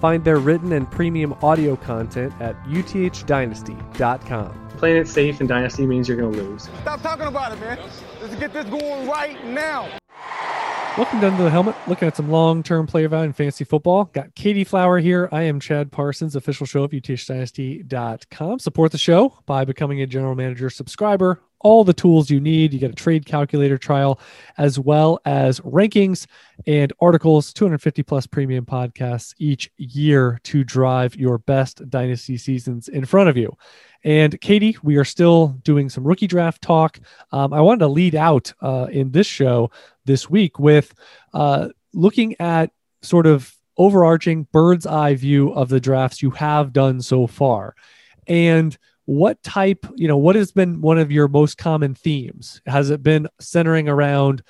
Find their written and premium audio content at uthdynasty.com. Playing it safe in Dynasty means you're going to lose. Stop talking about it, man. Let's get this going right now. Welcome down to the helmet, looking at some long-term player value in fantasy football. Got Katie Flower here. I am Chad Parsons, official show of uthdynasty.com. Support the show by becoming a general manager subscriber. All the tools you need. You get a trade calculator trial, as well as rankings and articles, 250 plus premium podcasts each year to drive your best dynasty seasons in front of you. And Katie, we are still doing some rookie draft talk. Um, I wanted to lead out uh, in this show this week with uh, looking at sort of overarching bird's eye view of the drafts you have done so far. And what type, you know, what has been one of your most common themes? Has it been centering around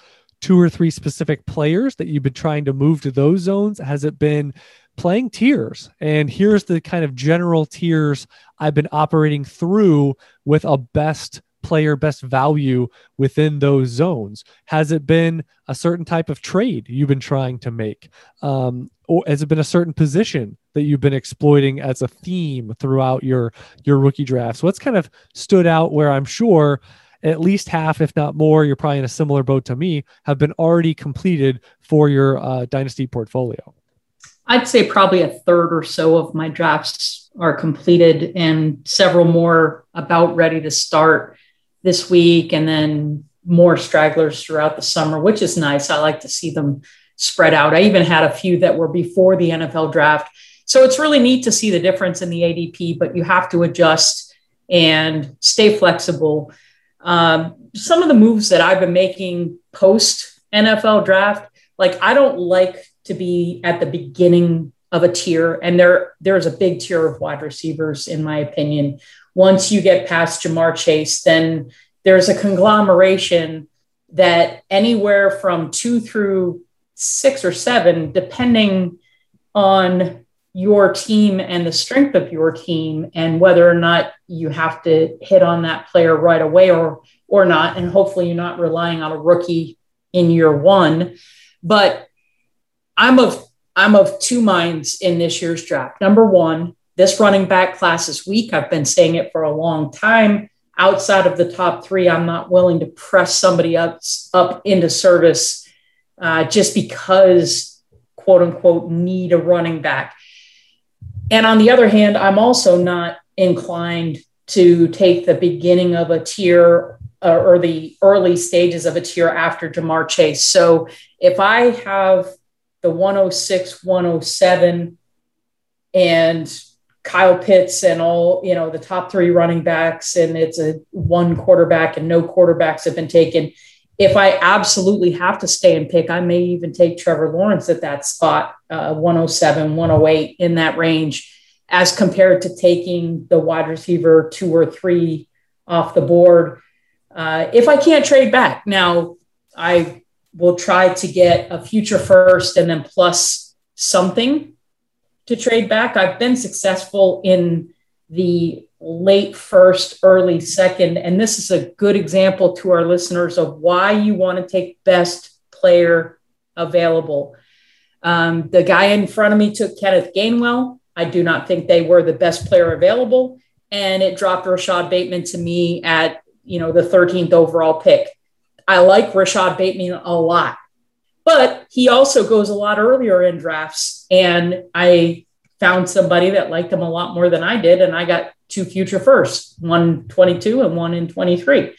two or three specific players that you've been trying to move to those zones? Has it been playing tiers? And here's the kind of general tiers I've been operating through with a best player, best value within those zones? Has it been a certain type of trade you've been trying to make? Um, or has it been a certain position that you've been exploiting as a theme throughout your your rookie drafts? What's kind of stood out where I'm sure at least half, if not more, you're probably in a similar boat to me, have been already completed for your uh, dynasty portfolio. I'd say probably a third or so of my drafts are completed and several more about ready to start this week and then more stragglers throughout the summer, which is nice. I like to see them spread out. I even had a few that were before the NFL draft. So it's really neat to see the difference in the ADP, but you have to adjust and stay flexible. Um, some of the moves that I've been making post NFL draft, like I don't like to be at the beginning of a tier, and there there's a big tier of wide receivers, in my opinion. Once you get past Ja'Marr Chase, then there's a conglomeration that anywhere from two through six or seven, depending on your team and the strength of your team and whether or not you have to hit on that player right away or or not and hopefully you're not relying on a rookie in year 1 but I'm of I'm of two minds in this year's draft. Number 1, this running back class is weak. I've been saying it for a long time. Outside of the top 3, I'm not willing to press somebody up up into service uh, just because quote unquote need a running back. And on the other hand, I'm also not inclined to take the beginning of a tier uh, or the early stages of a tier after Ja'Marr Chase. So if I have the 106, 107, and Kyle Pitts and all, you know, the top three running backs, and it's a one quarterback and no quarterbacks have been taken. If I absolutely have to stay and pick, I may even take Trevor Lawrence at that spot, uh, 107, 108 in that range, as compared to taking the wide receiver two or three off the board. Uh, if I can't trade back, now I will try to get a future first and then plus something to trade back. I've been successful in the late first, early second. And this is a good example to our listeners of why you want to take best player available. Um, the guy in front of me took Kenneth Gainwell. I do not think they were the best player available. And it dropped Rashod Bateman to me at, you know, the 13th overall pick. I like Rashod Bateman a lot, but he also goes a lot earlier in drafts. And I found somebody that liked him a lot more than I did. And I got two future firsts, one 22 and one in 23.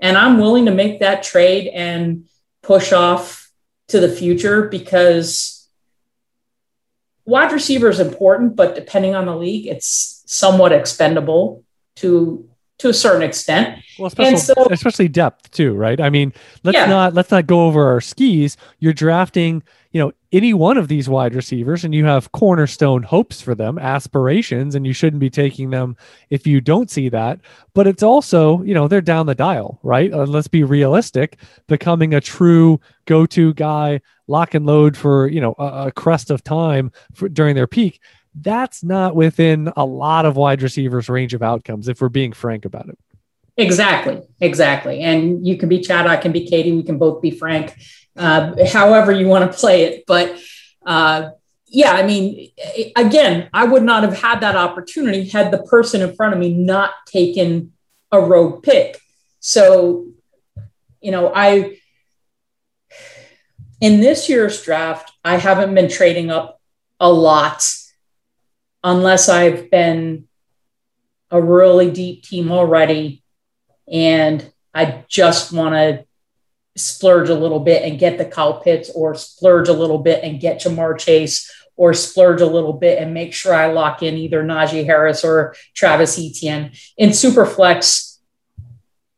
And I'm willing to make that trade and push off to the future because wide receiver is important, but depending on the league, it's somewhat expendable to to a certain extent. Well, especially, so, especially depth too, right? I mean, let's yeah. not let's not go over our skis. You're drafting, you know, any one of these wide receivers, and you have cornerstone hopes for them, aspirations, and you shouldn't be taking them if you don't see that. But it's also, you know, they're down the dial, right? Uh, let's be realistic. Becoming a true go-to guy, lock and load for you know a, a crest of time for, during their peak. That's not within a lot of wide receivers' range of outcomes, if we're being frank about it. Exactly, exactly. And you can be Chad, I can be Katie, we can both be Frank, uh, however you want to play it. But uh, yeah, I mean, again, I would not have had that opportunity had the person in front of me not taken a road pick. So, you know, I, in this year's draft, I haven't been trading up a lot unless I've been a really deep team already and I just want to splurge a little bit and get the Pitts or splurge a little bit and get Ja'Marr Chase or splurge a little bit and make sure I lock in either Najee Harris or Travis Etienne. In Superflex,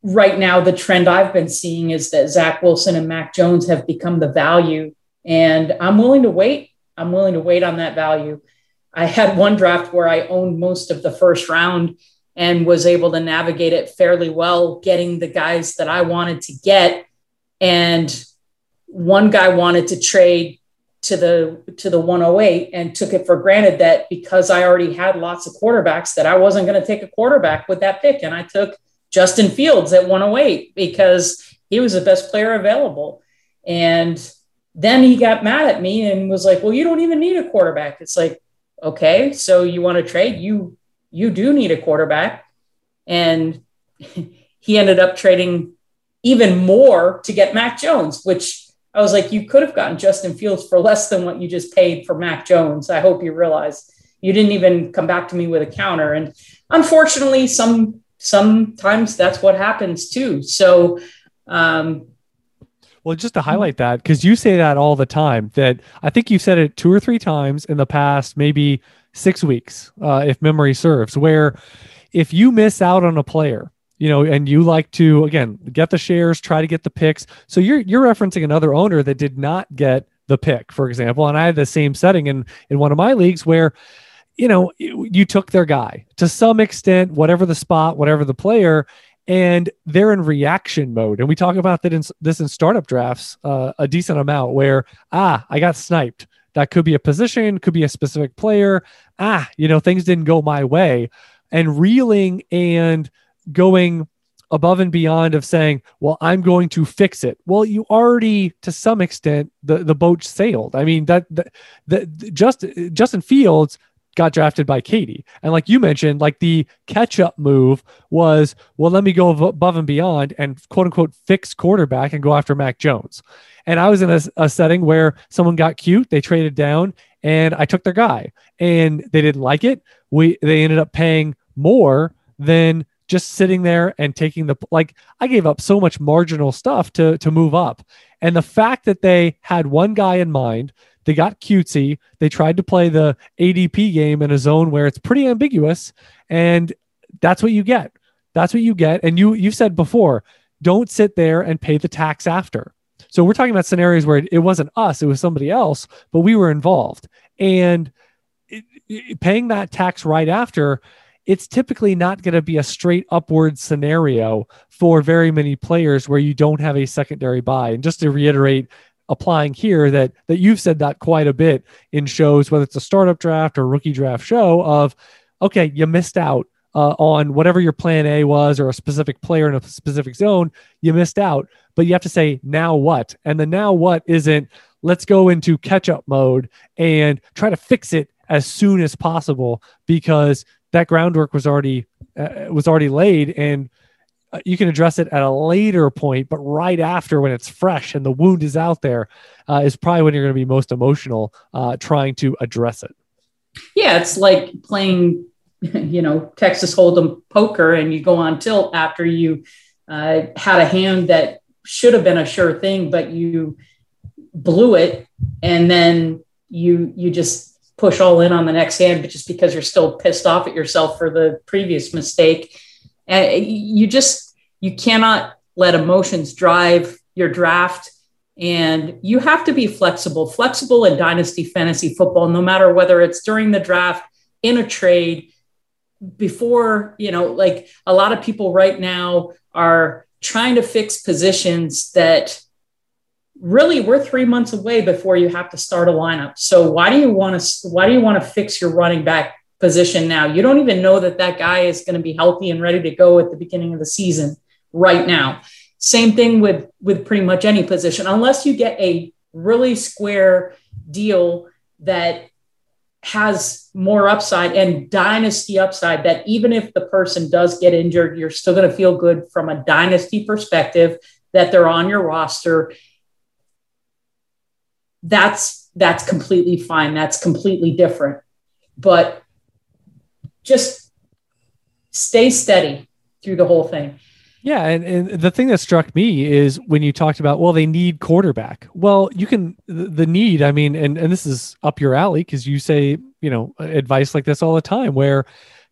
right now, the trend I've been seeing is that Zach Wilson and Mac Jones have become the value. And I'm willing to wait. I'm willing to wait on that value. I had one draft where I owned most of the first round and was able to navigate it fairly well, getting the guys that I wanted to get. And one guy wanted to trade to the to the 108 and took it for granted that because I already had lots of quarterbacks that I wasn't going to take a quarterback with that pick. And I took Justin Fields at 108 because he was the best player available. And then he got mad at me and was like well you don't even need a quarterback. It's like okay so you want to trade you you do need a quarterback. And he ended up trading even more to get Mac Jones, which I was like, you could have gotten Justin Fields for less than what you just paid for Mac Jones. I hope you realize you didn't even come back to me with a counter. And unfortunately, some sometimes that's what happens too. So um, well, just to highlight that, because you say that all the time, that I think you've said it two or three times in the past, maybe six weeks, uh, if memory serves, where if you miss out on a player, you know, and you like to again get the shares, try to get the picks. So you're you're referencing another owner that did not get the pick, for example. And I had the same setting in in one of my leagues where, you know, you took their guy to some extent, whatever the spot, whatever the player, and they're in reaction mode. And we talk about that in this in startup drafts uh, a decent amount where ah, I got sniped. That could be a position, could be a specific player. Ah, you know, things didn't go my way. And reeling and going above and beyond of saying, well, I'm going to fix it. Well, you already, to some extent, the, the boat sailed. I mean, that, that, that just Justin Fields got drafted by Katie. And like you mentioned, like the catch up move was, well, let me go above and beyond and quote unquote fix quarterback and go after Mac Jones. And I was in a, a setting where someone got cute, they traded down, and I took their guy, and they didn't like it. We they ended up paying more than just sitting there and taking the like I gave up so much marginal stuff to to move up. And the fact that they had one guy in mind, they got cutesy, they tried to play the ADP game in a zone where it's pretty ambiguous and that's what you get. That's what you get and you you said before, don't sit there and pay the tax after. So we're talking about scenarios where it, wasn't us, it was somebody else, but we were involved. And it, it, paying that tax right after, it's typically not going to be a straight upward scenario for very many players where you don't have a secondary buy. And just to reiterate, applying here that that you've said that quite a bit in shows, whether it's a startup draft or rookie draft show, of okay, you missed out uh, on whatever your plan A was or a specific player in a specific zone, you missed out. But you have to say, now what? And the now what isn't let's go into catch up mode and try to fix it as soon as possible because that groundwork was already uh, was already laid and uh, you can address it at a later point but right after when it's fresh and the wound is out there uh, is probably when you're going to be most emotional uh, trying to address it yeah it's like playing you know Texas Hold'em poker, and you go on tilt after you uh, had a hand that should have been a sure thing, but you blew it, and then you you just push all in on the next hand, but just because you're still pissed off at yourself for the previous mistake. Uh, you just you cannot let emotions drive your draft and you have to be flexible. Flexible in dynasty fantasy football no matter whether it's during the draft in a trade before you know like a lot of people right now are trying to fix positions that really we're three months away before you have to start a lineup. So why do you want to why do you want to fix your running back position now. You don't even know that that guy is going to be healthy and ready to go at the beginning of the season right now. Same thing with with pretty much any position. Unless you get a really square deal that has more upside and dynasty upside that even if the person does get injured you're still going to feel good from a dynasty perspective that they're on your roster that's that's completely fine. That's completely different. But just stay steady through the whole thing yeah, and, and the thing that struck me is when you talked about, well, they need quarterback. Well, you can the need, I mean, and and this is up your alley because you say, you know, advice like this all the time where,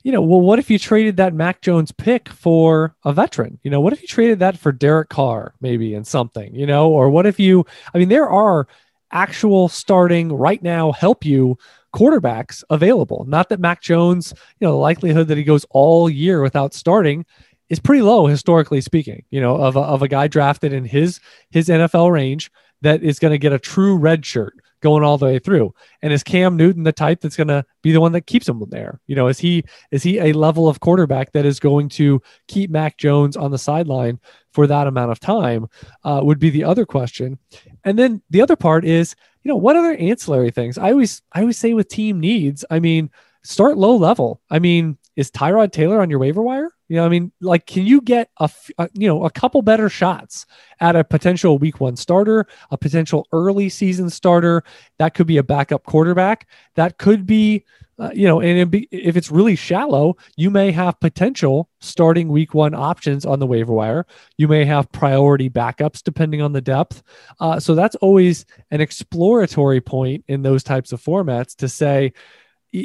you know, well, what if you traded that Mac Jones pick for a veteran? You know, what if you traded that for Derek Carr, maybe and something, you know, or what if you I mean, there are actual starting right now help you quarterbacks available. Not that Mac Jones, you know, the likelihood that he goes all year without starting is pretty low historically speaking, you know, of a, of a guy drafted in his his NFL range that is going to get a true red shirt going all the way through. And is Cam Newton the type that's going to be the one that keeps him there? You know, is he is he a level of quarterback that is going to keep Mac Jones on the sideline for that amount of time? Uh, would be the other question. And then the other part is, you know, what other ancillary things? I always I always say with team needs, I mean, start low level. I mean, is Tyrod Taylor on your waiver wire? You know, I mean, like, can you get a, you know a couple better shots at a potential Week One starter, a potential early season starter? That could be a backup quarterback. That could be, uh, you know, and be, if it's really shallow, you may have potential starting Week One options on the waiver wire. You may have priority backups depending on the depth. Uh, so that's always an exploratory point in those types of formats to say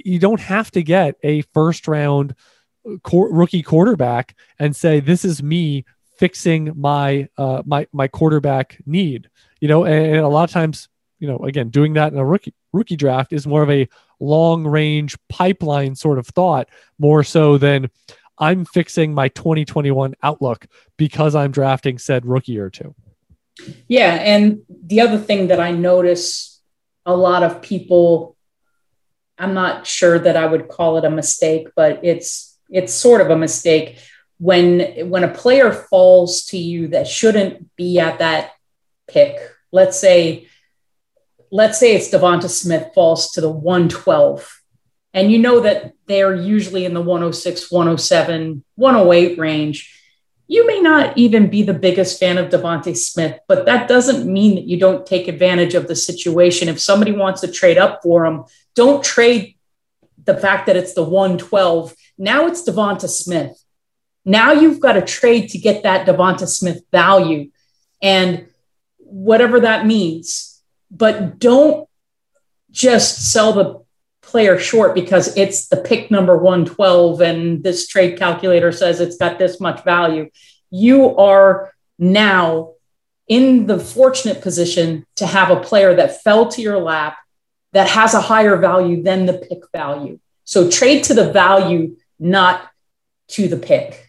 you don't have to get a first round rookie quarterback and say this is me fixing my uh, my my quarterback need. You know, and, and, a lot of times, you know, again, doing that in a rookie rookie draft is more of a long range pipeline sort of thought, more so than I'm fixing my 2021 outlook because I'm drafting said rookie or two. Yeah, and the other thing that I notice a lot of people I'm not sure that I would call it a mistake, but it's it's sort of a mistake when when a player falls to you that shouldn't be at that pick. Let's say let's say it's DeVonta Smith falls to the 112 and you know that they're usually in the 106, 107, 108 range. You may not even be the biggest fan of DeVonta Smith, but that doesn't mean that you don't take advantage of the situation. If somebody wants to trade up for him, don't trade the fact that it's the 112 now it's DeVonta Smith. Now you've got to trade to get that DeVonta Smith value and whatever that means. But don't just sell the player short because it's the pick number 112 and this trade calculator says it's got this much value. You are now in the fortunate position to have a player that fell to your lap that has a higher value than the pick value. So trade to the value not to the pick.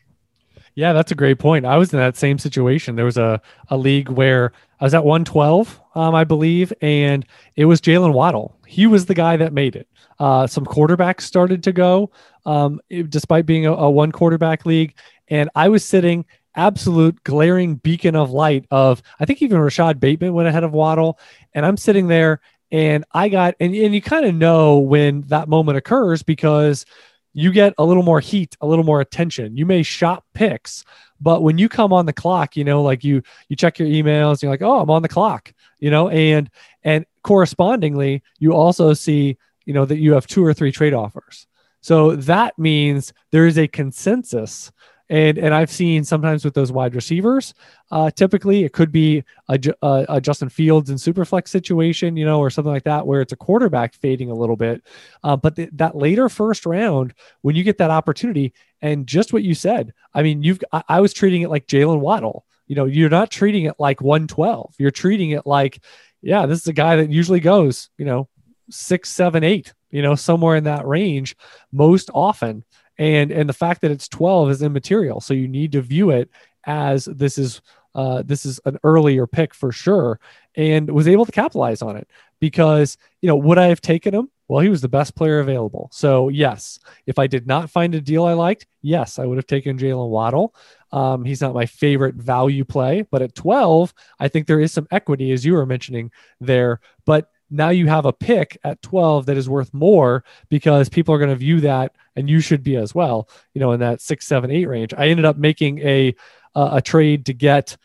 Yeah, that's a great point. I was in that same situation. There was a, a league where I was at 112, um, I believe, and it was Jaylen Waddle. He was the guy that made it. Uh, some quarterbacks started to go, um, it, despite being a, a one quarterback league. And I was sitting absolute glaring beacon of light of, I think even Rashod Bateman went ahead of Waddle. And I'm sitting there and I got, and, and you kind of know when that moment occurs because – you get a little more heat, a little more attention. You may shop picks, but when you come on the clock, you know, like you you check your emails, you're like, oh, I'm on the clock, you know, and and correspondingly, you also see, you know, that you have two or three trade offers. So that means there is a consensus And and I've seen sometimes with those wide receivers, uh, typically it could be a, a, a, Justin Fields and Superflex situation, you know, or something like that, where it's a quarterback fading a little bit. Uh, but that later first round, when you get that opportunity, and just what you said, I mean, you've I, I was treating it like Jaylen Waddle. You know, you're not treating it like 112. You're treating it like, yeah, this is a guy that usually goes, you know, six, seven, eight, you know, somewhere in that range most often. And and the fact that it's 12 is immaterial. So you need to view it as this is uh, this is an earlier pick for sure, and was able to capitalize on it because you know would I have taken him? Well, he was the best player available. So yes, if I did not find a deal I liked, yes, I would have taken Jaylen Waddle. Um, he's not my favorite value play, but at 12, I think there is some equity, as you were mentioning there. But now you have a pick at 12 that is worth more because people are going to view that and you should be as well you know in that six seven eight range. I ended up making a uh, a trade to get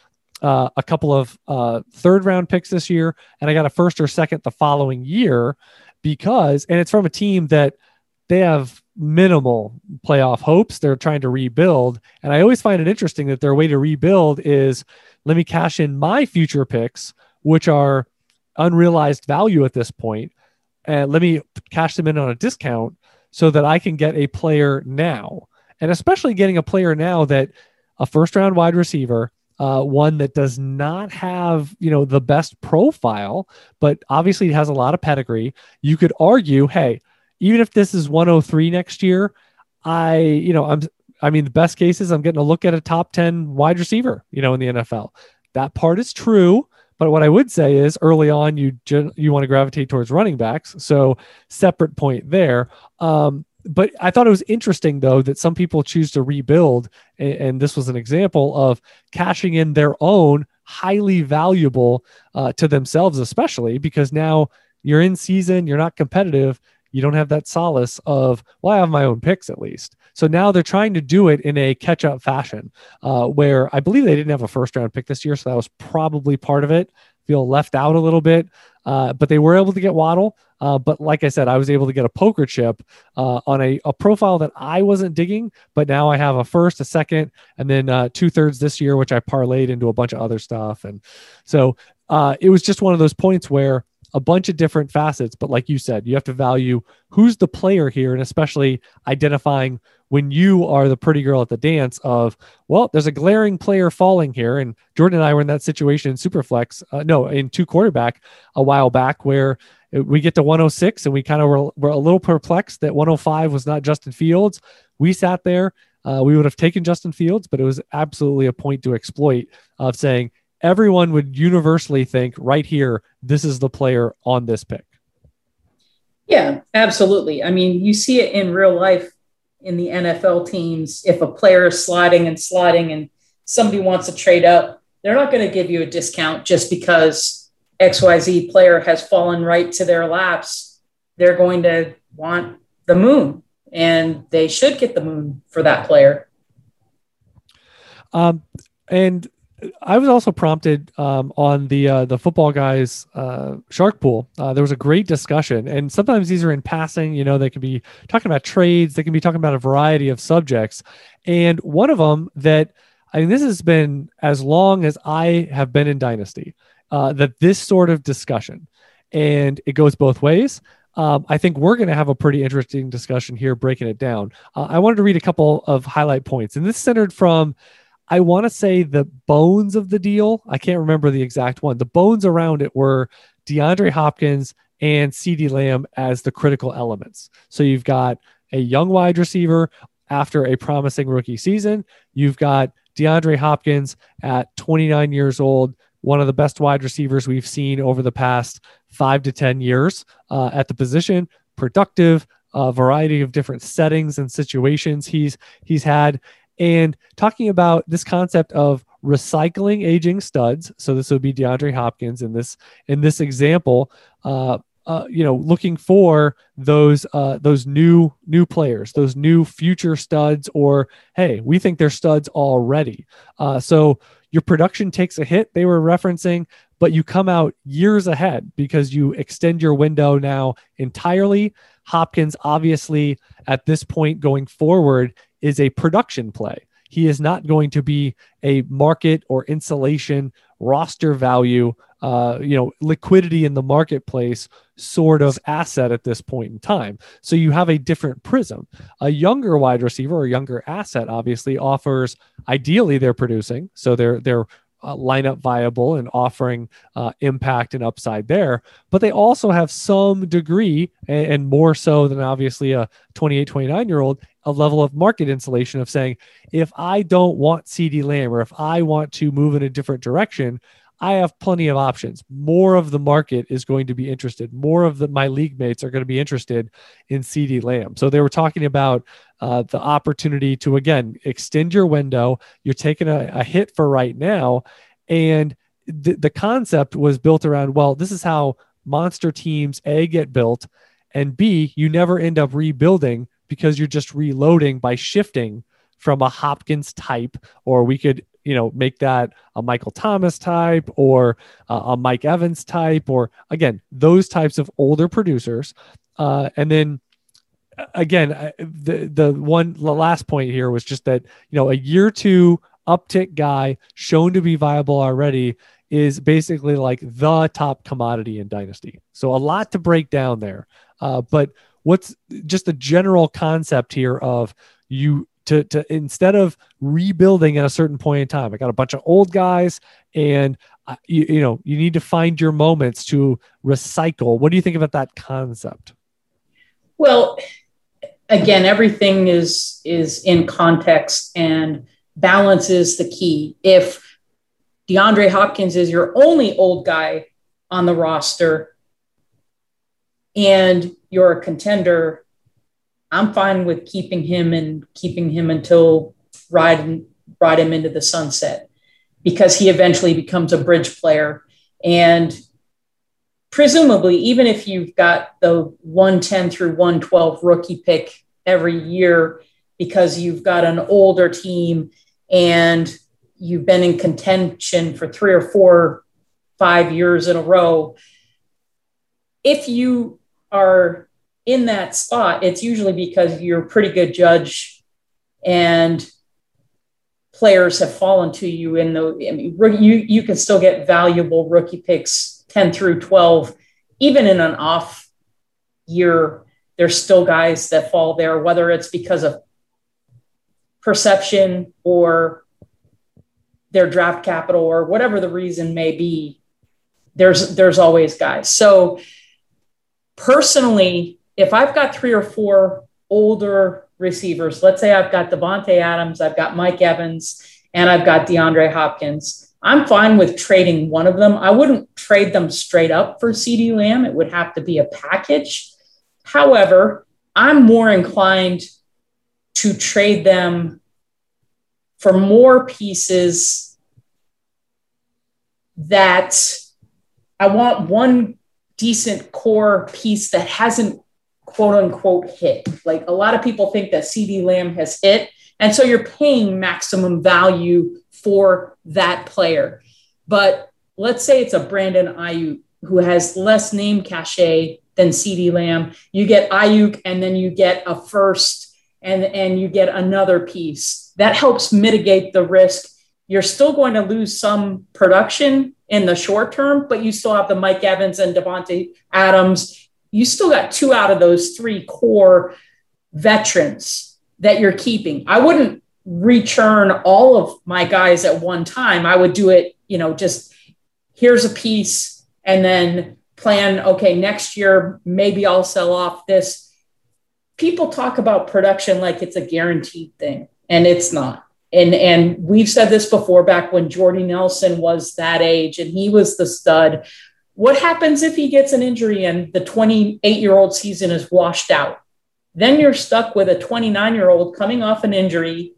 uh, a couple of uh, third round picks this year and i got a first or second the following year because and it's from a team that they have minimal playoff hopes. They're trying to rebuild and i always find it interesting that their way to rebuild is let me cash in my future picks which are unrealized value at this point, and let me cash them in on a discount so that I can get a player now. And especially getting a player now that a first round wide receiver, uh, one that does not have you know the best profile, but obviously has a lot of pedigree. You could argue, hey, even if this is 103 next year, I you know I'm I mean the best case is I'm getting a look at a top 10 wide receiver, you know, in the NFL. That part is true. But what I would say is early on, you you want to gravitate towards running backs. So separate point there. Um, but I thought it was interesting though that some people choose to rebuild, and, and this was an example of cashing in their own highly valuable uh, to themselves, especially because now you're in season, you're not competitive, you don't have that solace of well, I have my own picks at least. So now they're trying to do it in a catch up fashion, uh, where I believe they didn't have a first round pick this year. So that was probably part of it. Feel left out a little bit, uh, but they were able to get Waddle. Uh, but like I said, I was able to get a poker chip uh, on a, a, profile that I wasn't digging, but now I have a first, a second, and then uh, two thirds this year, which I parlayed into a bunch of other stuff. And so uh, it was just one of those points where a bunch of different facets. But like you said, you have to value who's the player here, and especially identifying when you are the pretty girl at the dance of, well, there's a glaring player falling here. And Jordan and I were in that situation in Superflex, uh, no, in two quarterback a while back where we get to 106 and we kind of were, were a little perplexed that 105 was not Justin Fields. We sat there. Uh, we would have taken Justin Fields, but it was absolutely a point to exploit of saying everyone would universally think right here, this is the player on this pick. Yeah, absolutely. I mean, you see it in real life in the NFL teams, if a player is sliding and sliding and somebody wants to trade up, they're not going to give you a discount just because XYZ player has fallen right to their laps. They're going to want the moon, and they should get the moon for that player. Um, and I was also prompted um, on the uh, the football guys uh, shark pool. Uh, there was a great discussion, and sometimes these are in passing. You know, they can be talking about trades. They can be talking about a variety of subjects. And one of them that I mean, this has been as long as I have been in Dynasty. Uh, that this sort of discussion, and it goes both ways. Um, I think we're going to have a pretty interesting discussion here, breaking it down. Uh, I wanted to read a couple of highlight points, and this centered from I want to say the bones of the deal. I can't remember the exact one. The bones around it were DeAndre Hopkins and CeeDee Lamb as the critical elements. So you've got a young wide receiver after a promising rookie season. You've got DeAndre Hopkins at 29 years old, one of the best wide receivers we've seen over the past five to 10 years uh, at the position, productive, a variety of different settings and situations he's he's had and talking about this concept of recycling aging studs. So this would be DeAndre Hopkins in this in this example. Uh, uh, you know, looking for those uh, those new new players, those new future studs, or hey, we think they're studs already. Uh, so your production takes a hit. They were referencing, but you come out years ahead because you extend your window now entirely. Hopkins, obviously, at this point going forward, is a production play. he is not going to be a market or insulation roster value, uh, you know, liquidity in the marketplace sort of asset at this point in time. So you have a different prism. A younger wide receiver or younger asset obviously offers ideally they're producing, so they're they're uh, lineup viable and offering uh, impact and upside there. But they also have some degree, and, and more so than obviously a 28, 29 year old, a level of market insulation of saying, if I don't want CeeDee Lamb or if I want to move in a different direction, I have plenty of options. More of the market is going to be interested. More of the, my league mates are going to be interested in CeeDee Lamb. So they were talking about uh, the opportunity to again extend your window. You're taking a, a hit for right now, and the, the concept was built around well, this is how monster teams a get built, and b you never end up rebuilding because you're just reloading by shifting from a Hopkins type, or we could you know make that a Michael Thomas type or uh, a Mike Evans type, or again those types of older producers, uh, and then again the the one the last point here was just that you know a year two uptick guy shown to be viable already is basically like the top commodity in dynasty. So a lot to break down there. Uh, but what's just the general concept here of you to to instead of rebuilding at a certain point in time. I got a bunch of old guys, and uh, you, you know you need to find your moments to recycle. What do you think about that concept? Well, again, everything is is in context, and balance is the key. If DeAndre Hopkins is your only old guy on the roster, and you're a contender, I'm fine with keeping him and keeping him until ride ride him into the sunset because he eventually becomes a bridge player. And presumably even if you've got the 110 through 112 rookie pick every year because you've got an older team and you've been in contention for three or four five years in a row if you are in that spot, it's usually because you're a pretty good judge and players have fallen to you in the I mean, you you can still get valuable rookie picks 10 through 12 even in an off year there's still guys that fall there whether it's because of perception or their draft capital or whatever the reason may be there's there's always guys. So personally if I've got three or four older receivers, let's say I've got Davante Adams, I've got Mike Evans, and I've got DeAndre Hopkins, I'm fine with trading one of them. I wouldn't trade them straight up for CeeDee Lamb. It would have to be a package. However, I'm more inclined to trade them for more pieces that I want one decent core piece that hasn't quote unquote hit. Like a lot of people think that CeeDee Lamb has hit. And so you're paying maximum value for that player. But let's say it's a Brandon Aiyuk who has less name cachet than CeeDee Lamb. You get Aiyuk and then you get a first and, and you get another piece. That helps mitigate the risk. You're still going to lose some production in the short term, but you still have the Mike Evans and Davante Adams you still got two out of those three core veterans that you're keeping. I wouldn't return all of my guys at one time. I would do it, you know, just here's a piece and then plan, okay, next year, maybe I'll sell off this. People talk about production like it's a guaranteed thing, and it's not. And, and we've said this before back when Jordy Nelson was that age and he was the stud. What happens if he gets an injury and the 28 year old season is washed out? Then you're stuck with a 29 year old coming off an injury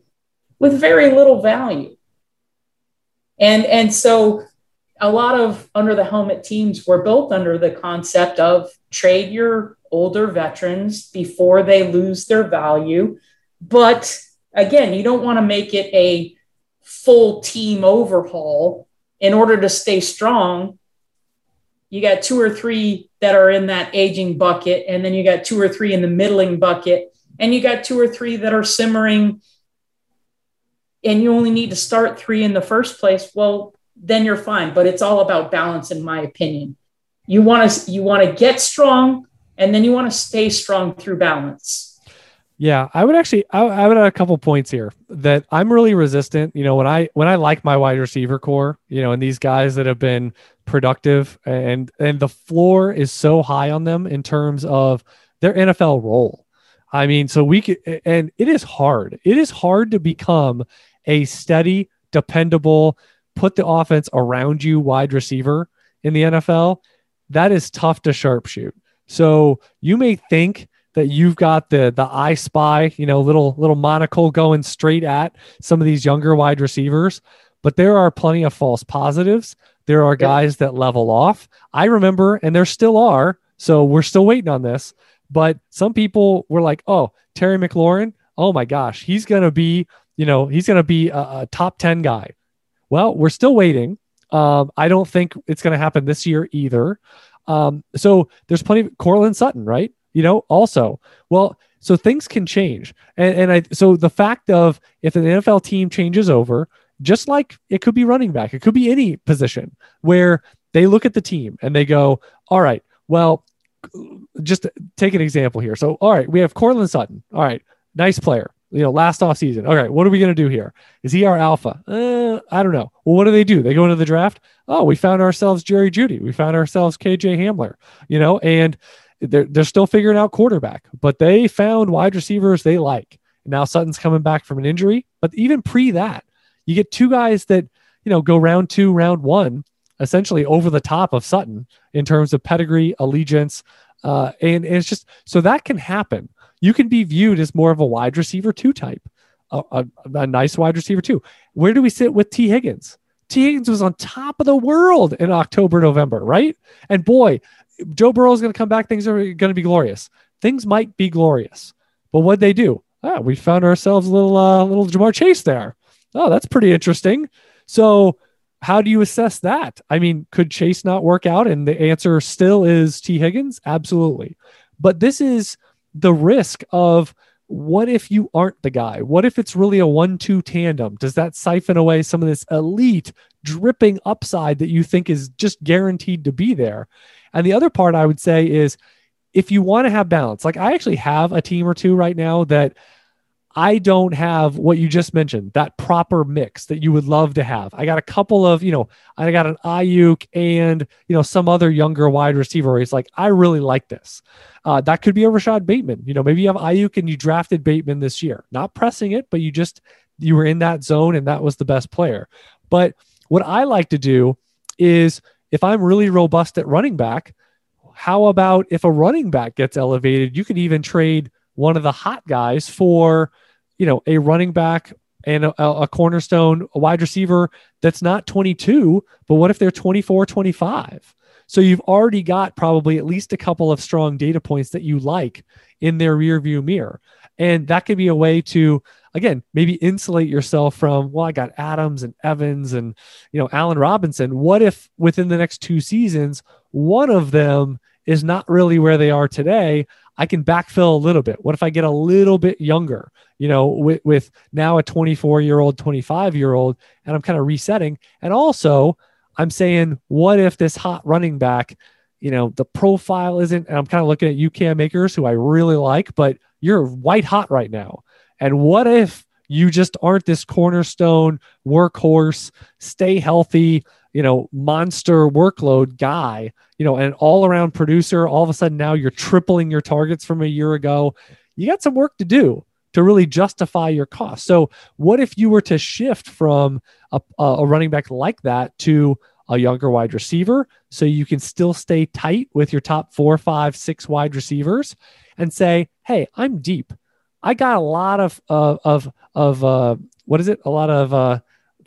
with very little value. And, and so a lot of under the helmet teams were built under the concept of trade your older veterans before they lose their value. But again, you don't want to make it a full team overhaul in order to stay strong you got two or three that are in that aging bucket, and then you got two or three in the middling bucket, and you got two or three that are simmering and you only need to start three in the first place, well, then you're fine. But it's all about balance, in my opinion. You want to you want to get strong, and then you want to stay strong through balance. Yeah, I would actually. I, I would add a couple points here that I'm really resistant. You know, when I when I like my wide receiver core, you know, and these guys that have been productive and and the floor is so high on them in terms of their NFL role. I mean, so we could, and it is hard. It is hard to become a steady, dependable, put the offense around you wide receiver in the NFL. That is tough to sharpshoot. So you may think that you've got the the I spy, you know, little little monocle going straight at some of these younger wide receivers, but there are plenty of false positives. There are guys that level off. I remember, and there still are. So we're still waiting on this. But some people were like, "Oh, Terry McLaurin, oh my gosh, he's gonna be, you know, he's gonna be a, a top ten guy." Well, we're still waiting. Um, I don't think it's going to happen this year either. Um, so there's plenty of Courtland Sutton, right? You know, also. Well, so things can change. And, and I, so the fact of if an NFL team changes over, just like it could be running back, it could be any position where they look at the team and they go, all right, well, just take an example here. So, all right, we have Courtland Sutton. All right, nice player. You know, last off season. All right, what are we going to do here? Is he our alpha? Uh, I don't know. Well, what do they do? They go into the draft. Oh, we found ourselves Jerry Jeudy. We found ourselves KJ Hamler. You know, and they're, they're still figuring out quarterback, but they found wide receivers they like. Now Sutton's coming back from an injury, but even pre that, you get two guys that, you know, go round two, round one, essentially over the top of Sutton in terms of pedigree, allegiance. Uh, and, and it's just so that can happen. You can be viewed as more of a wide receiver two type, a, a, a nice wide receiver two. Where do we sit with Tee Higgins? Tee Higgins was on top of the world in October, November, right? And boy, Joe Burrow is going to come back. Things are going to be glorious. Things might be glorious, but what they do? Ah, we found ourselves a little, uh, little Ja'Marr Chase there. Oh, that's pretty interesting. So, how do you assess that? I mean, could Chase not work out? And the answer still is Tee Higgins? Absolutely. But this is the risk of what if you aren't the guy? What if it's really a one two tandem? Does that siphon away some of this elite dripping upside that you think is just guaranteed to be there? And the other part I would say is if you want to have balance, like I actually have a team or two right now that I don't have what you just mentioned, that proper mix that you would love to have. I got a couple of, you know, I got an Aiyuk and, you know, some other younger wide receiver he's like, I really like this. Uh, that could be a Rashod Bateman. You know, maybe you have Aiyuk and you drafted Bateman this year, not pressing it, but you just, you were in that zone and that was the best player. But what I like to do is if I'm really robust at running back, how about if a running back gets elevated, you could even trade one of the hot guys for, you know, a running back and a, a, cornerstone, a wide receiver that's not 22, but what if they're 24, 25? So you've already got probably at least a couple of strong data points that you like in their rear view mirror. And that could be a way to again, maybe insulate yourself from, well, I got Adams and Evans and, you know, Allen Robinson. What if within the next two seasons, one of them is not really where they are today? I can backfill a little bit. What if I get a little bit younger, you know, with, with now a 24 year old, 25 year old, and I'm kind of resetting. And also, I'm saying, what if this hot running back, you know, the profile isn't, and I'm kind of looking at you Cam Akers who I really like, but you're white hot right now. And what if you just aren't this cornerstone workhorse, stay healthy, you know, monster workload guy, you know, an all around producer? All of a sudden now you're tripling your targets from a year ago. You got some work to do to really justify your cost. So, what if you were to shift from a, a running back like that to a younger wide receiver so you can still stay tight with your top four, five, six wide receivers and say, hey, I'm deep. I got a lot of uh, of of uh, what is it? A lot of uh,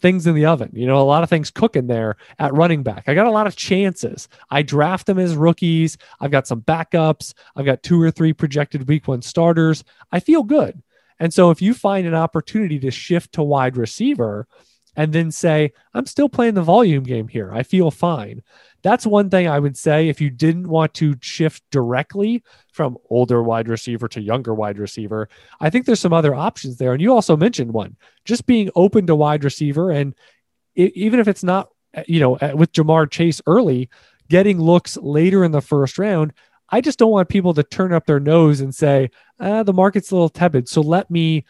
things in the oven. You know, a lot of things cooking there at running back. I got a lot of chances. I draft them as rookies. I've got some backups. I've got two or three projected week one starters. I feel good. And so if you find an opportunity to shift to wide receiver and then say, I'm still playing the volume game here, I feel fine. That's one thing I would say if you didn't want to shift directly from older wide receiver to younger wide receiver, I think there's some other options there. And you also mentioned one, just being open to wide receiver. And it, even if it's not, you know, with Ja'Marr Chase early, getting looks later in the first round, I just don't want people to turn up their nose and say, ah, the market's a little tepid. So let me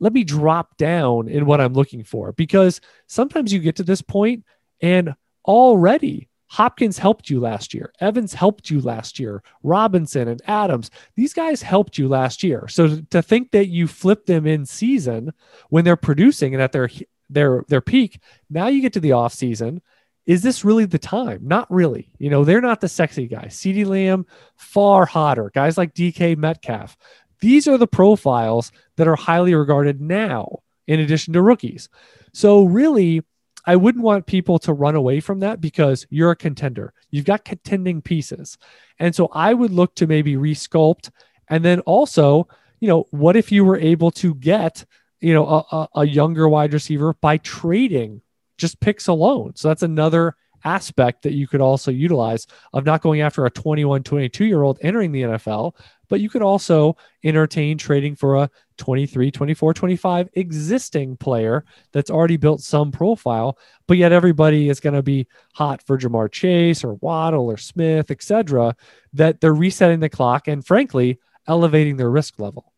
let me drop down in what I'm looking for because sometimes you get to this point and already Hopkins helped you last year. Evans helped you last year. Robinson and Adams, these guys helped you last year. So to think that you flip them in season when they're producing and at their their their peak, now you get to the off season. Is this really the time? Not really. You know, they're not the sexy guys. CeeDee Lamb, far hotter. Guys like DK Metcalf. These are the profiles that are highly regarded now, in addition to rookies. So, really, I wouldn't want people to run away from that because you're a contender. You've got contending pieces. And so, I would look to maybe resculpt. And then also, you know, what if you were able to get, you know, a, a younger wide receiver by trading just picks alone? So, that's another aspect that you could also utilize of not going after a 21, 22 year old entering the NFL, but you could also entertain trading for a 23, 24, 25 existing player that's already built some profile, but yet everybody is going to be hot for Ja'Marr Chase or Waddle or Smith, etc. That they're resetting the clock and frankly elevating their risk level.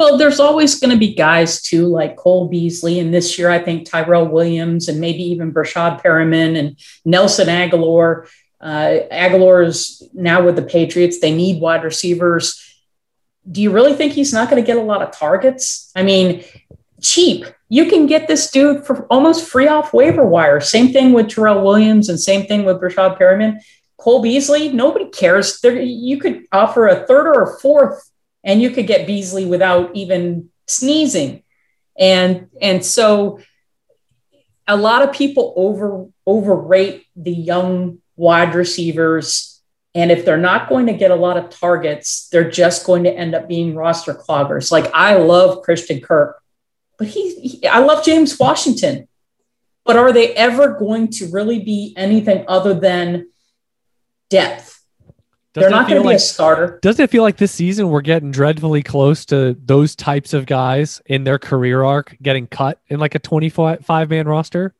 Well, there's always going to be guys too, like Cole Beasley, and this year I think Tyrell Williams, and maybe even Breshad Perriman and Nelson Agholor. Uh, Agholor is now with the Patriots. They need wide receivers. Do you really think he's not going to get a lot of targets? I mean, cheap. You can get this dude for almost free off waiver wire. Same thing with Tyrell Williams, and same thing with Breshad Perriman. Cole Beasley, nobody cares. There, you could offer a third or a fourth and you could get Beasley without even sneezing. And and so a lot of people over overrate the young wide receivers and if they're not going to get a lot of targets, they're just going to end up being roster cloggers. Like I love Christian Kirk, but he, he I love James Washington. But are they ever going to really be anything other than depth? Doesn't They're not going to be like, a starter. Doesn't it feel like this season we're getting dreadfully close to those types of guys in their career arc getting cut in like a 25 man roster?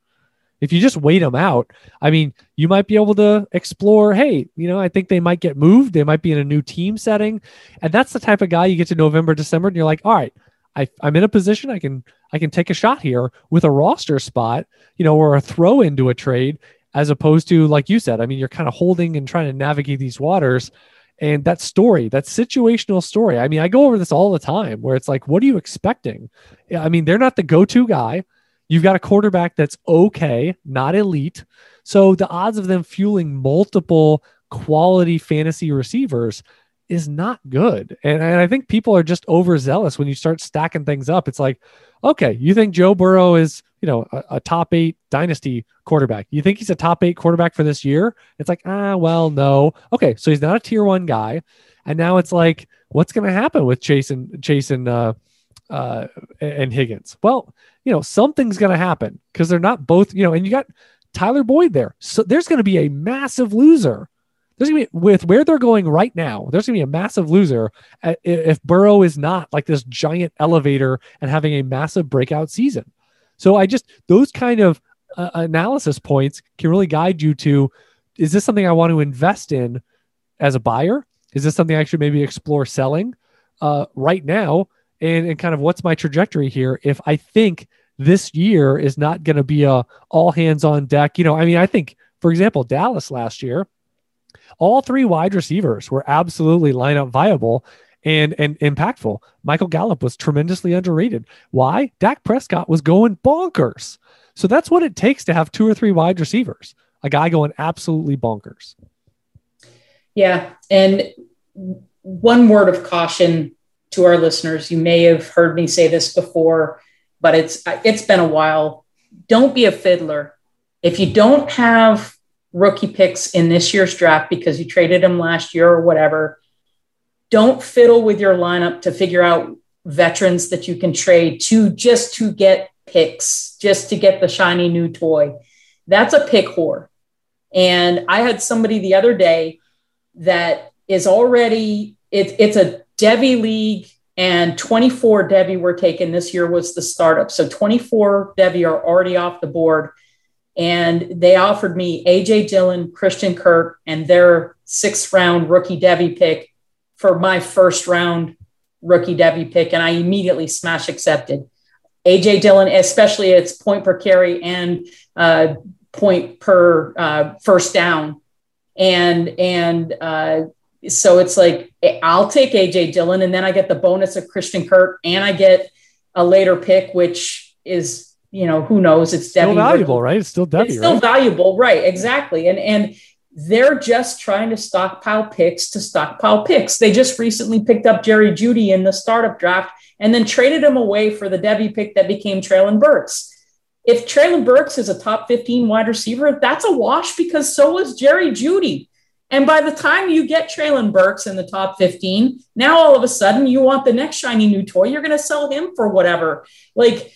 If you just wait them out, I mean, you might be able to explore. Hey, you know, I think they might get moved. They might be in a new team setting, and that's the type of guy you get to November, December, and you're like, all right, I, I'm in a position I can I can take a shot here with a roster spot, you know, or a throw into a trade, as opposed to like you said i mean you're kind of holding and trying to navigate these waters and that story that situational story i mean i go over this all the time where it's like what are you expecting? I mean they're not the go-to guy. You've got a quarterback that's okay not elite. So the odds of them fueling multiple quality fantasy receivers is not good. And, and i think people are just overzealous when you start stacking things up. It's like okay you think joe burrow is you know, a, a, top eight dynasty quarterback. You think he's a top eight quarterback for this year? It's like, ah, well, no. Okay, so he's not a tier one guy, and now it's like, what's going to happen with Chase and Chase and uh, uh, and Higgins? Well, you know, something's going to happen because they're not both. You know, and you got Tyler Boyd there, so there's going to be a massive loser. There's gonna be with where they're going right now. There's gonna be a massive loser if Burrow is not like this giant elevator and having a massive breakout season. So I just those kind of uh, analysis points can really guide you to is this something I want to invest in as a buyer? Is this something I should maybe explore selling uh, right now? And, and kind of what's my trajectory here if I think this year is not going to be a all hands on deck. You know, I mean, I think, for example, Dallas last year, all three wide receivers were absolutely lineup viable and and impactful. Michael Gallup was tremendously underrated. Why? Dak Prescott was going bonkers. So that's what it takes to have two or three wide receivers. A guy going absolutely bonkers. Yeah, and one word of caution to our listeners. You may have heard me say this before, but it's it's been a while. Don't be a fiddler. If you don't have rookie picks in this year's draft because you traded them last year or whatever, don't fiddle with your lineup to figure out veterans that you can trade to just to get picks, just to get the shiny new toy. That's a pick whore. And I had somebody the other day that is already, it, it's a Devy league and 24 Devy were taken. This year was the startup. So 24 Devy are already off the board. And they offered me AJ Dillon, Christian Kirk, and their sixth round rookie Devy pick for my first round rookie Devy pick. And I immediately smash accepted. AJ Dillon, especially its point per carry and uh, point per uh, first down. And, and, uh, so it's like I'll take AJ Dillon, and then I get the bonus of Christian Kirk, and I get a later pick, which is you know who knows it's still valuable, right? It's still Devy, it's still right? valuable, right? Exactly, and and they're just trying to stockpile picks to stockpile picks. They just recently picked up Jerry Jeudy in the startup draft, and then traded him away for the Devy pick that became Treylon Burks. If Treylon Burks is a top 15 wide receiver, that's a wash because so was Jerry Jeudy. And by the time you get Treylon Burks in the top 15, now all of a sudden you want the next shiny new toy. You're going to sell him for whatever. Like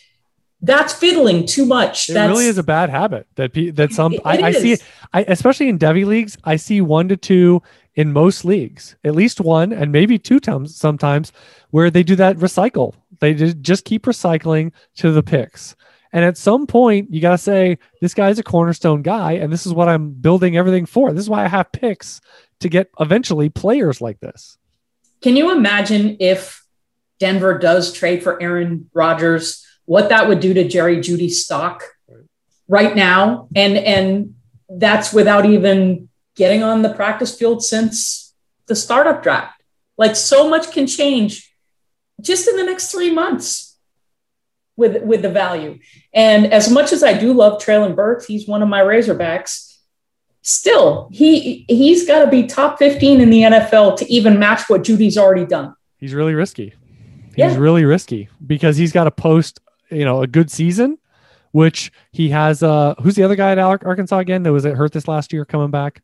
that's fiddling too much. It that's, really is a bad habit that that some It- I, it I see I especially in Devy leagues. I see one to two in most leagues, at least one and maybe two times sometimes where they do that recycle. They just keep recycling to the picks. And at some point, you got to say, this guy's a cornerstone guy, and this is what I'm building everything for. This is why I have picks to get eventually players like this. Can you imagine if Denver does trade for Aaron Rodgers, what that would do to Jerry Jeudy's stock right now? And and that's without even getting on the practice field since the startup draft. Like so much can change just in the next three months with with the value. And as much as I do love Treylon Burks, he's one of my Razorbacks. Still, he he's got to be top 15 in the NFL to even match what Jeudy's already done. He's really risky. He's Yeah. really risky because he's got to post, you know, a good season, which he has. Uh, who's the other guy at Arkansas again that was it hurt this last year coming back?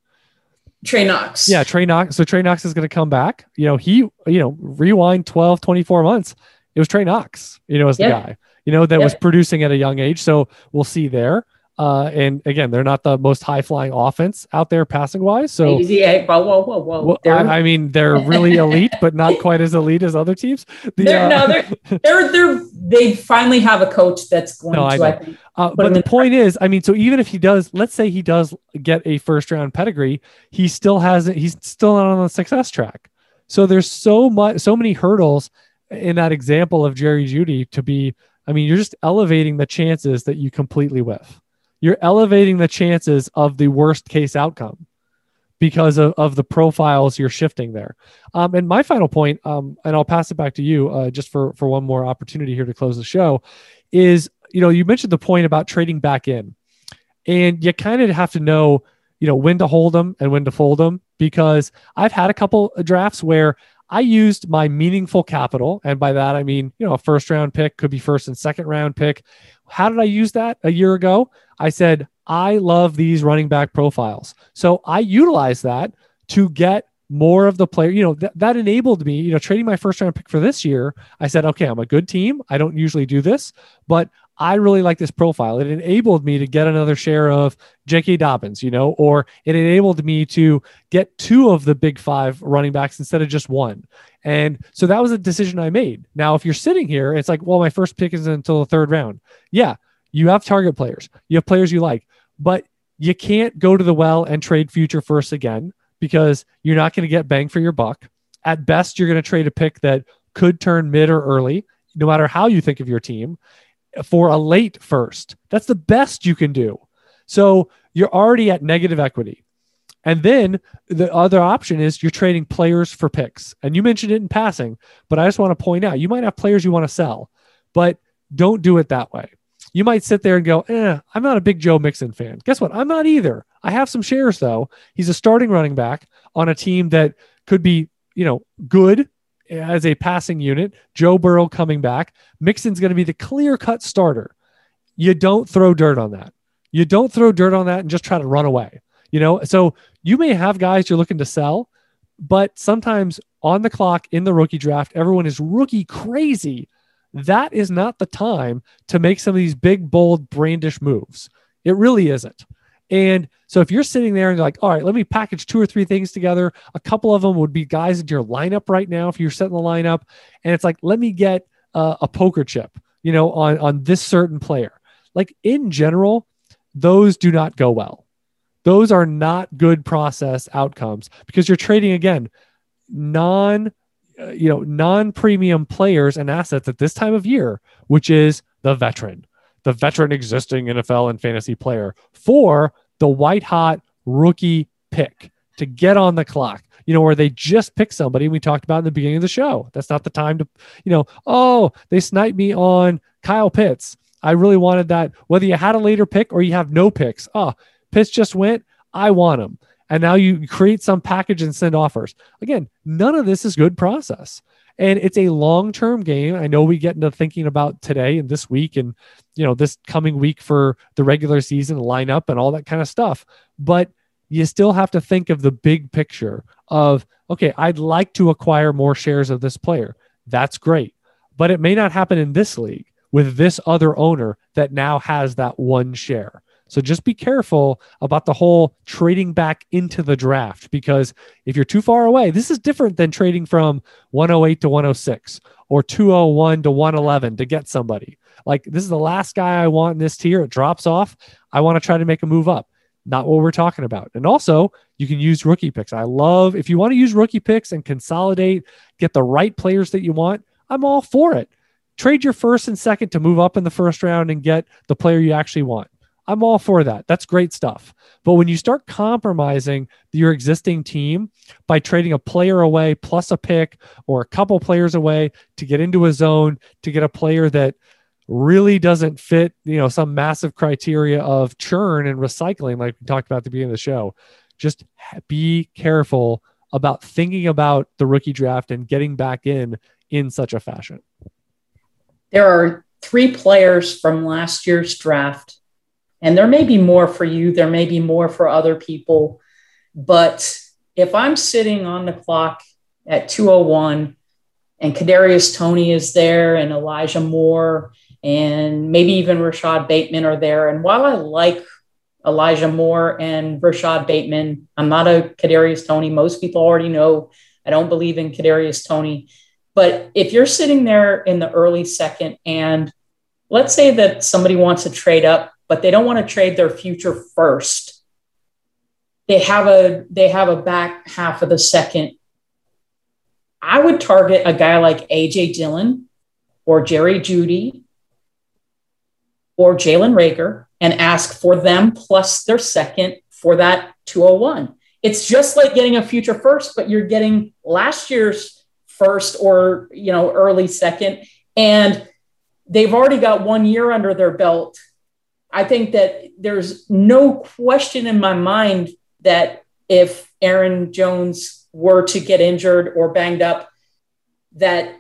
Trey Knox. Yeah, Trey Knox. So Trey Knox is going to come back. You know, he, you know, rewind 12, 24 months. It was Trey Knox, you know, as the Yeah. guy, you know, that was producing at a young age. So we'll see there. Uh, and again, they're not the most high flying offense out there passing wise. So hey, whoa, whoa, whoa, whoa. I, I mean, they're really elite, but not quite as elite as other teams. The, they're, uh, no, they're, they're, they're, they finally have a coach that's going No, to, I, think. Uh, but the in- point is, I mean, so even if he does, let's say he does get a first round pedigree, he still hasn't. He's still not on the success track. So there's so much, so many hurdles in that example of Jerry Jeudy to be. I mean, you're just elevating the chances that you completely whiff. You're elevating the chances of the worst case outcome because of, of the profiles you're shifting there. Um, and my final point, um, and I'll pass it back to you uh, just for for one more opportunity here to close the show, is you know you mentioned the point about trading back in, and you kind of have to know you know when to hold them and when to fold them because I've had a couple drafts where I used my meaningful capital, and by that I mean you know a first round pick could be first and second round pick. How did I use that a year ago? I said I love these running back profiles, so I utilized that to get more of the player. You know th- that enabled me. You know trading my first round pick for this year. I said okay, I'm a good team. I don't usually do this, but I really like this profile. It enabled me to get another share of J.K. Dobbins, you know, or it enabled me to get two of the big five running backs instead of just one. And so that was a decision I made. Now, if you're sitting here, it's like, well, my first pick is until the third round. Yeah, you have target players, you have players you like, but you can't go to the well and trade future first again because you're not going to get bang for your buck. At best, you're going to trade a pick that could turn mid or early, no matter how you think of your team for a late first. That's the best you can do. So you're already at negative equity. And then the other option is you're trading players for picks. And you mentioned it in passing, but I just want to point out you might have players you want to sell, but don't do it that way. You might sit there and go, eh, I'm not a big Joe Mixon fan. Guess what? I'm not either. I have some shares though. He's a starting running back on a team that could be, you know, good as a passing unit. Joe Burrow coming back. Mixon's going to be the clear cut starter. You don't throw dirt on that. You don't throw dirt on that and just try to run away. You know, so you may have guys you're looking to sell, but sometimes on the clock in the rookie draft, everyone is rookie crazy. That is not the time to make some of these big, bold, brandish moves. It really isn't. And so if you're sitting there and you're like, all right, let me package two or three things together, a couple of them would be guys into your lineup right now if you're setting the lineup. And it's like, let me get uh, a poker chip, you know, on, on this certain player. Like in general, those do not go well. Those are not good process outcomes because you're trading again non uh, you know non-premium players and assets at this time of year, which is the veteran, the veteran existing NFL and fantasy player for the white hot rookie pick to get on the clock. You know, where they just pick somebody we talked about in the beginning of the show. That's not the time to, you know, oh, they sniped me on Kyle Pitts. I really wanted that. Whether you had a later pick or you have no picks, oh, Pitts just went. I want him. And now you create some package and send offers. Again, none of this is good process. And it's a long term game. I know we get into thinking about today and this week and, you know, this coming week for the regular season lineup and all that kind of stuff. But you still have to think of the big picture of, okay, I'd like to acquire more shares of this player. That's great. But it may not happen in this league with this other owner that now has that one share. So just be careful about the whole trading back into the draft because if you're too far away, this is different than trading from 108 to 106 or 201 to 111 to get somebody. Like this is the last guy I want in this tier. It drops off. I want to try to make a move up. Not what we're talking about. And also, you can use rookie picks. I love if you want to use rookie picks and consolidate, get the right players that you want. I'm all for it. Trade your first and second to move up in the first round and get the player you actually want. I'm all for that. That's great stuff. But when you start compromising your existing team by trading a player away plus a pick or a couple players away to get into a zone to get a player that really doesn't fit, you know, some massive criteria of churn and recycling, like we talked about at the beginning of the show, just be careful about thinking about the rookie draft and getting back in in such a fashion. There are three players from last year's draft and there may be more for you, there may be more for other people. But if I'm sitting on the clock at 201 and Kadarius Toney is there and Elijah Moore and maybe even Rashod Bateman are there. And while I like Elijah Moore and Rashod Bateman, I'm not a Kadarius Toney. Most people already know I don't believe in Kadarius Toney. But if you're sitting there in the early second and let's say that somebody wants to trade up but they don't want to trade their future first. They have a they have a back half of the second. I would target a guy like AJ Dillon or Jerry Jeudy or Jalen Reagor and ask for them plus their second for that 201. It's just like getting a future first, but you're getting last year's first or you know early second and they've already got one year under their belt I think that there's no question in my mind that if Aaron Jones were to get injured or banged up, that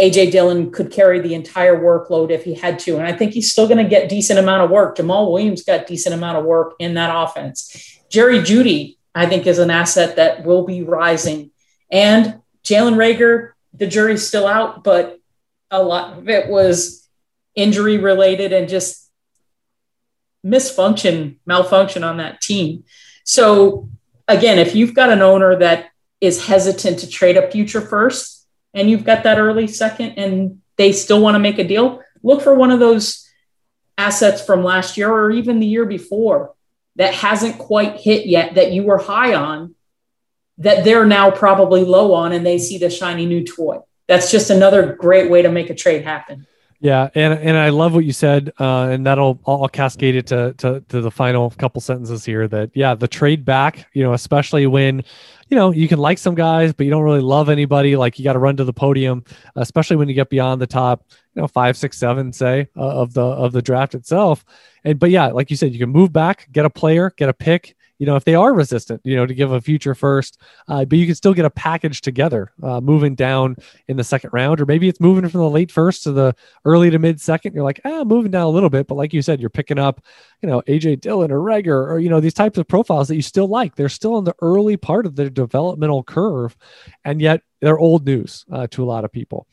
AJ Dillon could carry the entire workload if he had to. And I think he's still going to get decent amount of work. Jamaal Williams got decent amount of work in that offense. Jerry Jeudy, I think, is an asset that will be rising. And Jalen Reagor, the jury's still out, but a lot of it was injury related and just misfunction, malfunction on that team. So again, if you've got an owner that is hesitant to trade a future first and you've got that early second and they still want to make a deal, look for one of those assets from last year or even the year before that hasn't quite hit yet that you were high on that they're now probably low on and they see the shiny new toy. That's just another great way to make a trade happen. Yeah, and and I love what you said, uh, and that'll all cascade it to, to to the final couple sentences here. That yeah, the trade back, you know, especially when, you know, you can like some guys, but you don't really love anybody. Like you got to run to the podium, especially when you get beyond the top, you know, five, six, seven, say uh, of the of the draft itself. And but yeah, like you said, you can move back, get a player, get a pick, you know, if they are resistant, you know, to give a future first, uh, but you can still get a package together, uh, moving down in the second round, or maybe it's moving from the late first to the early to mid second. You're like, ah, moving down a little bit, but like you said, you're picking up, you know, AJ Dillon or Reagor, or you know, these types of profiles that you still like. They're still in the early part of their developmental curve, and yet they're old news uh, to a lot of people.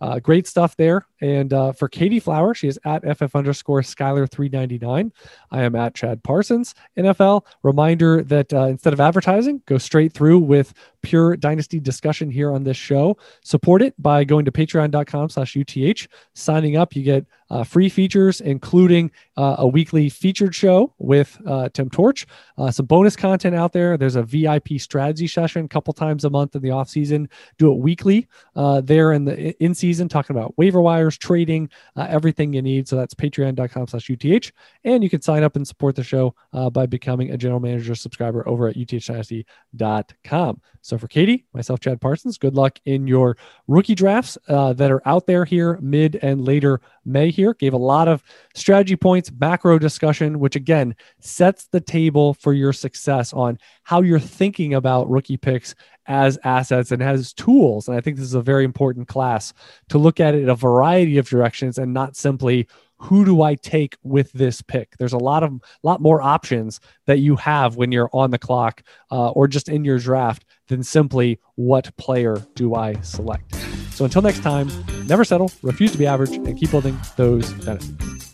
Uh, great stuff there. And uh, for Katie Flower, she is at FF underscore Skylar 399. I am at Chad Parsons NFL. Reminder that uh, instead of advertising, go straight through with pure dynasty discussion here on this show. Support it by going to patreon.com slash UTH. Signing up, you get uh, free features, including uh, a weekly featured show with uh, Tim Torch, uh, some bonus content out there. There's a VIP strategy session a couple times a month in the off season. Do it weekly uh, there in the in season, talking about waiver wires, trading, uh, everything you need. So that's patreon.com slash UTH. And you can sign up and support the show by becoming a general manager subscriber over at uthdynasty.com. So for Katie, myself, Chad Parsons, good luck in your rookie drafts that are out there here mid and later May here. Gave a lot of strategy points, macro discussion, which again sets the table for your success on how you're thinking about rookie picks as assets and as tools. And I think this is a very important class to look at it in a variety of directions and not simply who do I take with this pick? There's a lot of lot more options that you have when you're on the clock uh, or just in your draft than simply what player do I select. So until next time, never settle, refuse to be average, and keep building those dynasties.